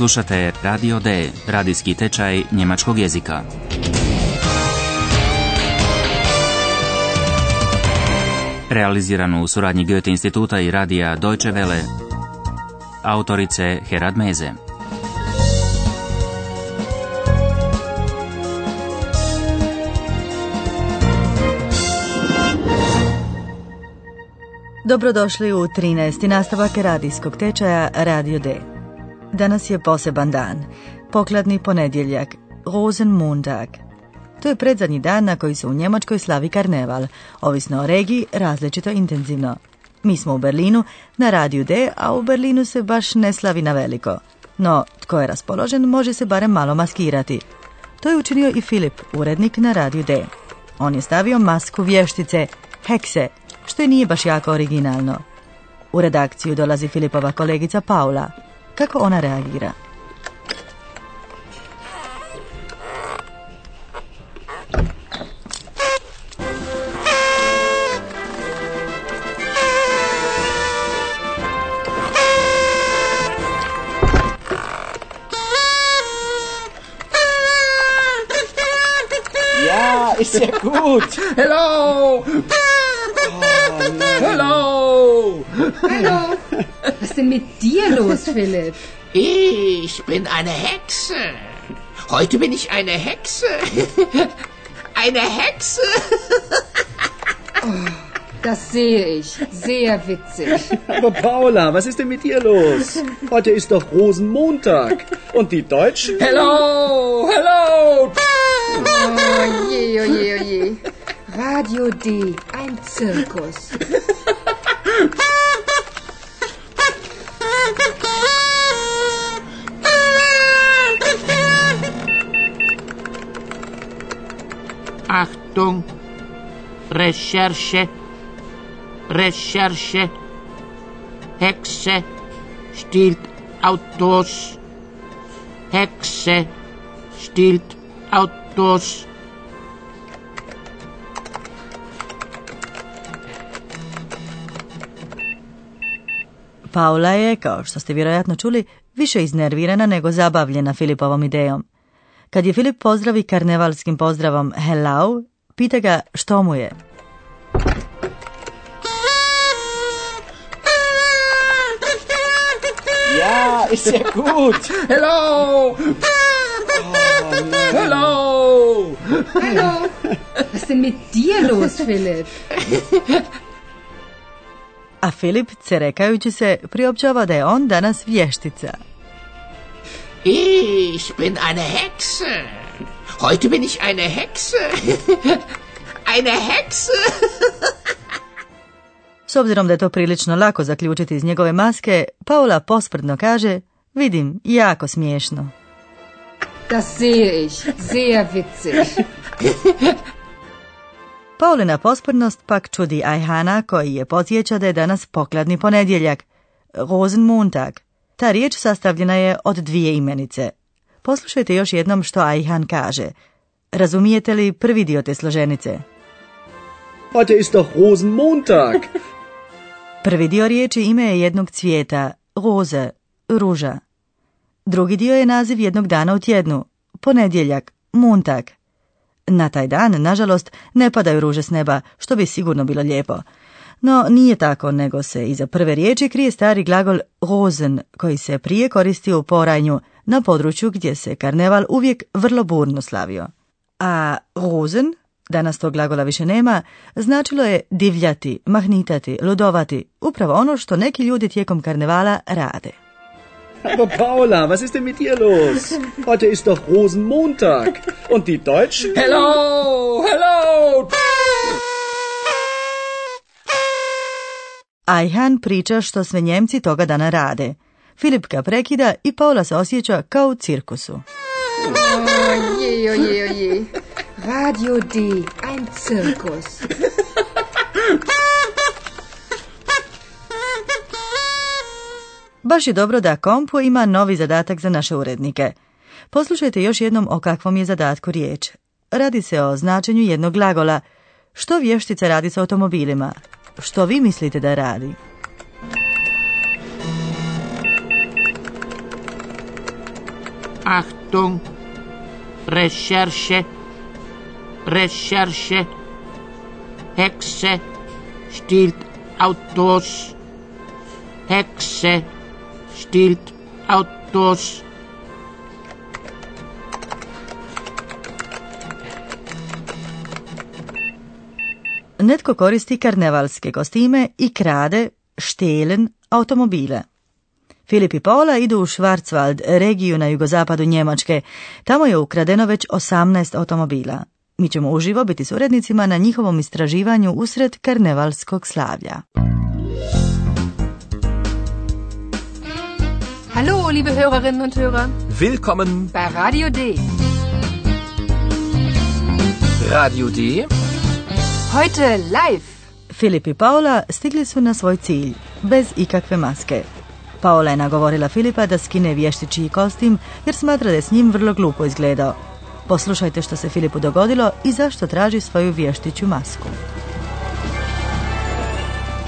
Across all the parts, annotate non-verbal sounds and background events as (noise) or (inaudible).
Slušate Radio D, radijski tečaj njemačkog jezika. Realiziranu u suradnji Goethe instituta i radija Deutsche Welle. Autorice Herad Meze. Dobrodošli u 13. nastavak radijskog tečaja Radio D. Danas je poseban dan, pokladni ponedjeljak, Rosenmontag. To je predzadnji dan na koji se u Njemačkoj slavi karneval, ovisno o regiji, različito intenzivno. Mi smo u Berlinu, na radiju D, a u Berlinu se baš ne slavi na veliko. No, tko je raspoložen, može se barem malo maskirati. To je učinio i Filip, urednik na radiju D. On je stavio masku vještice, hekse, što i nije baš jako originalno. U redakciju dolazi Filipova kolegica Paula. Kako ona reagira? Ja, ist ja gut. Hello! Hallo! Hallo! Was ist denn mit dir los, Philipp? Ich bin eine Hexe. Heute bin ich eine Hexe. Eine Hexe. Das sehe ich. Sehr witzig. Aber Paula, was ist denn mit dir los? Heute ist doch Rosenmontag. Und die Deutschen? Hello! Hello! Oh je, oh je, oh je. Radio D, ein Zirkus. Achtung! Recherche! Recherche! Hexe stiehlt Autos. Hexe stiehlt Autos. Paula je, kao što ste vjerojatno čuli, više iznervirana nego zabavljena Filipovom idejom. Kad je Filip pozdravi karnevalskim pozdravom hello, pita ga što mu je. Ja, ist ja gut. Hello! Hello! Hallo! Was ist denn mit dir los, Philipp? A Filip, cerekajući se, priopćava da je on danas vještica. Ich bin eine Hexe. Heute bin ich eine Hexe. (laughs) Eine Hexe. S obzirom da je to prilično lako zaključiti iz njegove maske, Paula posprdno kaže, vidim, jako smiješno. Das sehe ich. Sehr witzig. Paulina posprdnost pak čudi Ajhana koji je podsjeća da je danas pokladni ponedjeljak, Rosenmontag. Ta riječ sastavljena je od dvije imenice. Poslušajte još jednom što Ajhan kaže. Razumijete li prvi dio te složenice? Heute ist doch Rosenmontag. (laughs) Prvi dio riječi ime je jednog cvijeta, roze, ruža. Drugi dio je naziv jednog dana u tjednu, ponedjeljak, montag. Na taj dan, nažalost, ne padaju ruže s neba, što bi sigurno bilo lijepo. No, nije tako, nego se iza prve riječi krije stari glagol rosen, koji se prije koristio u Porajnju, na području gdje se karneval uvijek vrlo burno slavio. A rosen, danas tog glagola više nema, značilo je divljati, mahnitati, ludovati, upravo ono što neki ljudi tijekom karnevala rade. Aber Paula, was ist denn mit dir los? Heute ist doch Rosenmontag. Und die Deutschen? Hello! Hello! Ajhan priča što sve Njemci toga dana rade. Filip ga prekida i Paula se osjeća kao u cirkusu. Oh je, oh je, oh je. Radio D, ein Zirkus. Baš je dobro da Kompu ima novi zadatak za naše urednike. Poslušajte još jednom o kakvom je zadatku riječ. Radi se o značenju jednog glagola. Što vještica radi s automobilima? Što vi mislite da radi? Achtung. Recherche. Recherche. Hexe stiehlt Autos. Hexe stiehlt Autos. Netko koristi karnevalske kostime i krade, štelen, automobile. Filip i Paula idu u Schwarzwald, regiju na jugozapadu Njemačke. Tamo je ukradeno već 18 automobila. Mi ćemo uživo biti s urednicima na njihovom istraživanju usred karnevalskog slavlja. Hallo, liebe Hörerinnen und Hörer. Willkommen bei Radio D. Radio D. Heute live. Filip i Paula stigli su na svoj cilj, bez ikakve maske. Paola je nagovorila Filipa da skine vještičiji kostim jer smatra da je s njim vrlo glupo izgledao. Poslušajte što se Filipu dogodilo i zašto traži svoju vještiću masku.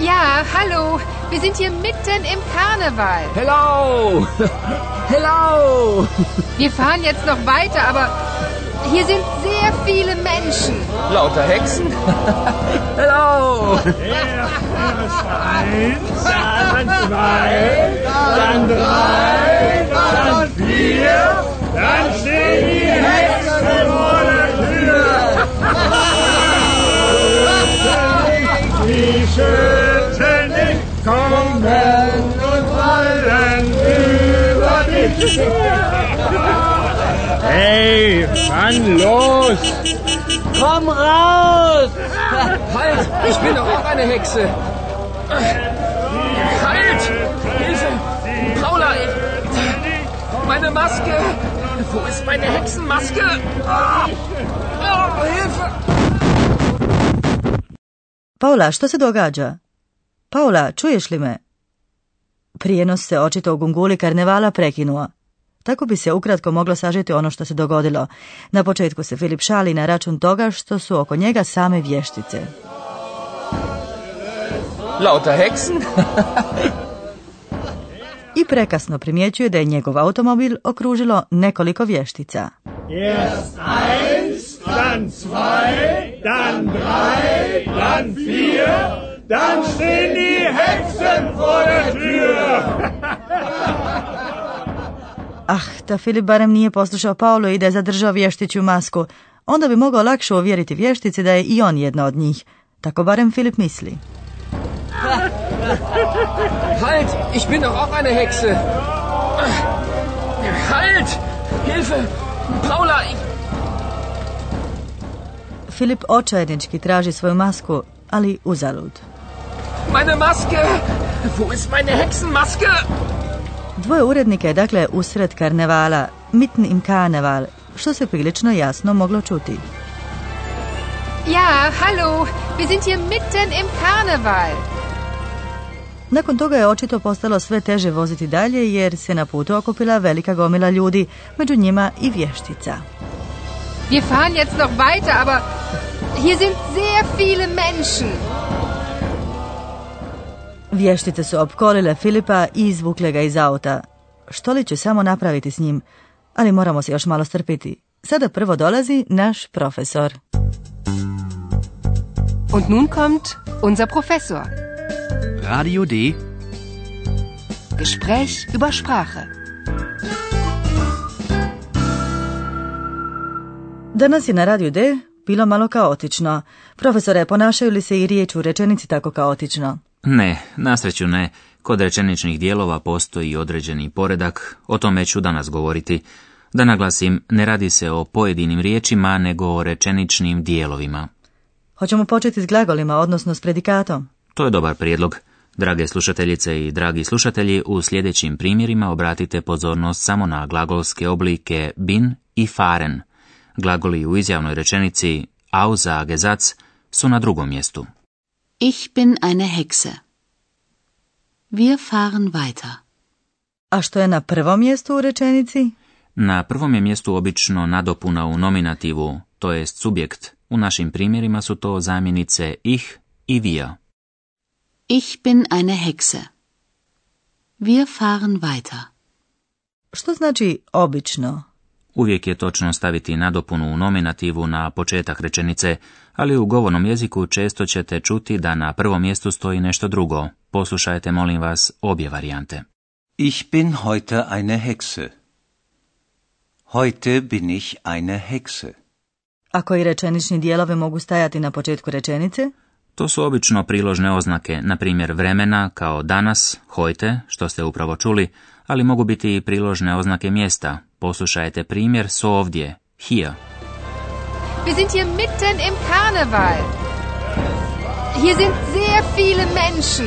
Ja, hallo, wir sind hier mitten im Karneval. Hello! (laughs) Hello! Wir fahren jetzt noch weiter, aber hier sind sehr viele Menschen. Lauter Hexen? Hello! Eins, dann zwei, dann drei, dann vier, dann stehen die Hexen vor der Tür. Die Schützen nicht kommen und fallen über dich. Hey, wann los? Komm raus! Halt! Ich bin doch auch eine Hexe! Halt! Hilfe! Paula! Meine Maske! Wo ist meine Hexenmaske? Ah! Oh, Hilfe! Paula, što se događa? Paula, čuješ li me? Prijenos se očito u gunguli karnevala prekinuo. Tako bi se ukratko moglo sažeti ono što se dogodilo. Na početku se Filip šali na račun toga što su oko njega same vještice. Lauter Hexen? (laughs) I prekasno primjećuje da je njegov automobil okružilo nekoliko vještica. Erst eins, dann zwei, dann drei, dann vier, dann stehen die Hexen vor der Tür. (laughs) Ah, da Filip barem nije poslušao Paulu i da je zadržao vještiću masku. Onda bi mogao lakše uvjeriti vještici da je i on jedna od njih. Tako barem Filip misli. Halt! Ich bin doch auch eine Hexe! Halt! Hilfe! Paula! Ich... Filip očajnički traži svoju masku, ali uzalud. Meine Maske! Wo ist meine Hexenmaske? Dvoje urednika je dakle usred karnevala, mitten im karneval, što se prilično jasno moglo čuti. Ja, hallo, wir sind hier mitten im Karneval. Nakon toga je očito postalo sve teže voziti dalje jer se na putu okupila velika gomila ljudi, među njima i vještica. Wir fahren jetzt noch weiter, aber hier sind sehr viele Menschen. Vještice su opkolile Filipa i izvukle ga iz auta. Što li će samo napraviti s njim? Ali moramo se još malo strpiti. Sada prvo dolazi naš profesor. Und nun kommt unser Professor. Radio D. Gespräch über Sprache. Danas je na radiju D bilo malo kaotično. Profesore, ponašaju li se i riječ u rečenici tako kaotično? Ne, nasreću ne. Kod rečeničnih dijelova postoji određeni poredak, o tome ću danas govoriti. Da naglasim, ne radi se o pojedinim riječima, nego o rečeničnim dijelovima. Hoćemo početi s glagolima, odnosno s predikatom. To je dobar prijedlog. Drage slušateljice i dragi slušatelji, u sljedećim primjerima obratite pozornost samo na glagolske oblike bin i fahren. Glagoli u izjavnoj rečenici aussagesac su na drugom mjestu. Ich bin eine Hexe. Wir fahren weiter. A što je na prvom mjestu u rečenici? Na prvom je mjestu obično nadopuna u nominativu, to jest subjekt. U našim primjerima su to zamjenice ih i wir. Ich bin eine Hexe. Wir fahren weiter. Što znači obično? Uvijek je točno staviti nadopunu u nominativu na početak rečenice, ali u govornom jeziku često ćete čuti da na prvom mjestu stoji nešto drugo. Poslušajte, molim vas, obje varijante. Ich bin heute eine Hexe. Heute bin ich eine Hexe. Ako i rečenični dijelovi mogu stajati na početku rečenice, To su obično priložne oznake, na primjer vremena kao danas, hojte, što ste upravo čuli, ali mogu biti i priložne oznake mjesta. Poslušajte primjer s ovdje, here. Wir sind hier mitten im Karneval. Hier sind sehr viele Menschen.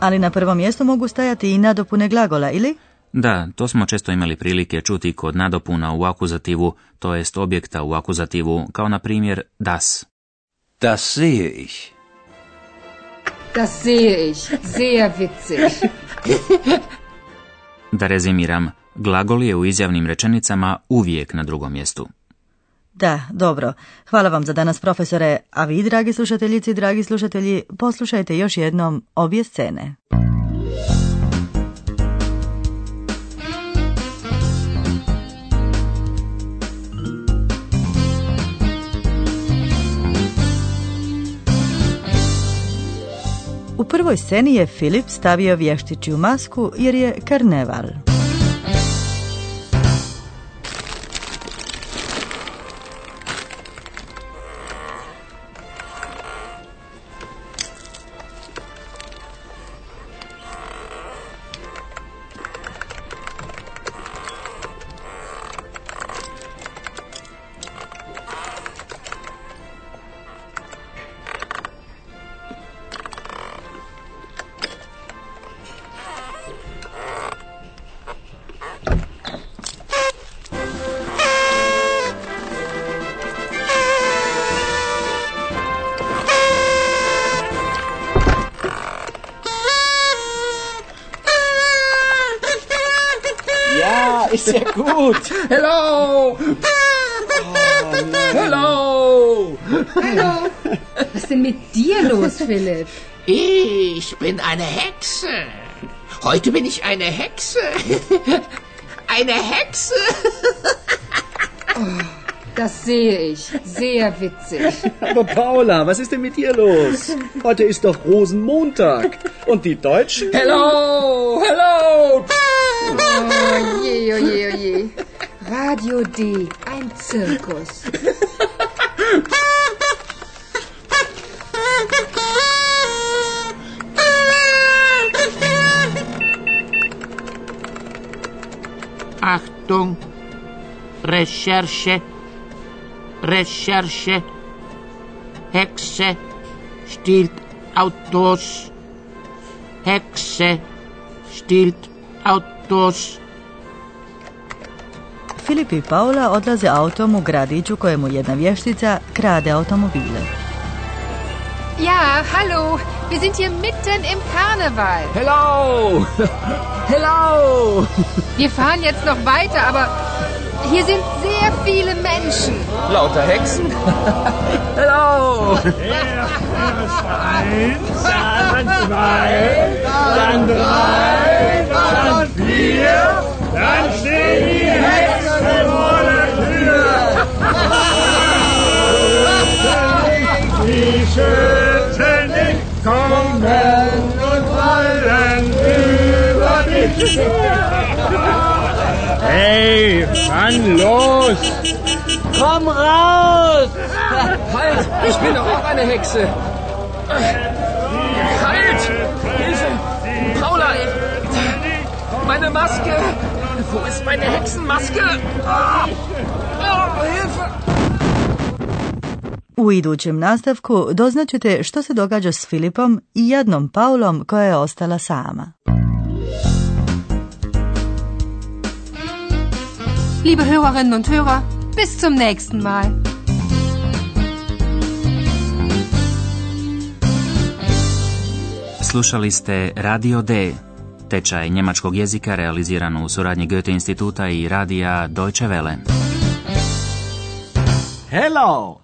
ali na prvom mjestu mogu stajati i nadopune glagola, ili? Da, to smo često imali prilike čuti kod nadopuna u akuzativu, to jest objekta u akuzativu, kao na primjer das. Das sehe ich. Das sehe ich. Sehr witzig. Da rezimiram, glagol je u izjavnim rečenicama uvijek na drugom mjestu. Da, dobro. Hvala vam za danas, profesore. A vi, dragi slušateljici i dragi slušatelji, poslušajte još jednom obje scene. U prvoj sceni je Filip stavio vještiću masku jer je karneval. Gut. Hello! Hello! Hallo. Was ist denn mit dir los, Philipp? Ich bin eine Hexe. Heute bin ich eine Hexe. Eine Hexe. Das sehe ich. Sehr witzig. Aber Paula, was ist denn mit dir los? Heute ist doch Rosenmontag. Und die Deutschen? Hello! Hello! Oh oh je, oh je. Radio D. Ein Zirkus. Achtung. Recherche. Recherche. Hexe stiehlt Autos. Hexe stiehlt Autos. Filip i Paula odlaze autom u gradiću kojemu jedna vještica krade automobile. Ja, hallo. Wir sind hier mitten im Karneval. Hello! (laughs) Hello! Wir fahren jetzt noch weiter, aber hier sind sehr viele Menschen. Lauter Hexen? (laughs) Hello! Erst eins, dann zwei, dann drei, dann vier, dann stehen die Hexen Hey, wann los? Komm raus! Halt! Ich bin doch auch eine Hexe! Halt! Hilfe! Paula! Meine Maske! Wo ist meine Hexenmaske? Oh, Hilfe! U idućem nastavku doznaćete što se događa s Filipom i jednom Paulom koja je ostala sama. Liebe Hörerinnen und Hörer, bis zum nächsten Mal. Slušali ste Radio D, tečaj njemačkog jezika realiziran u suradnji Goethe instituta i radija Deutsche Welle. Hello!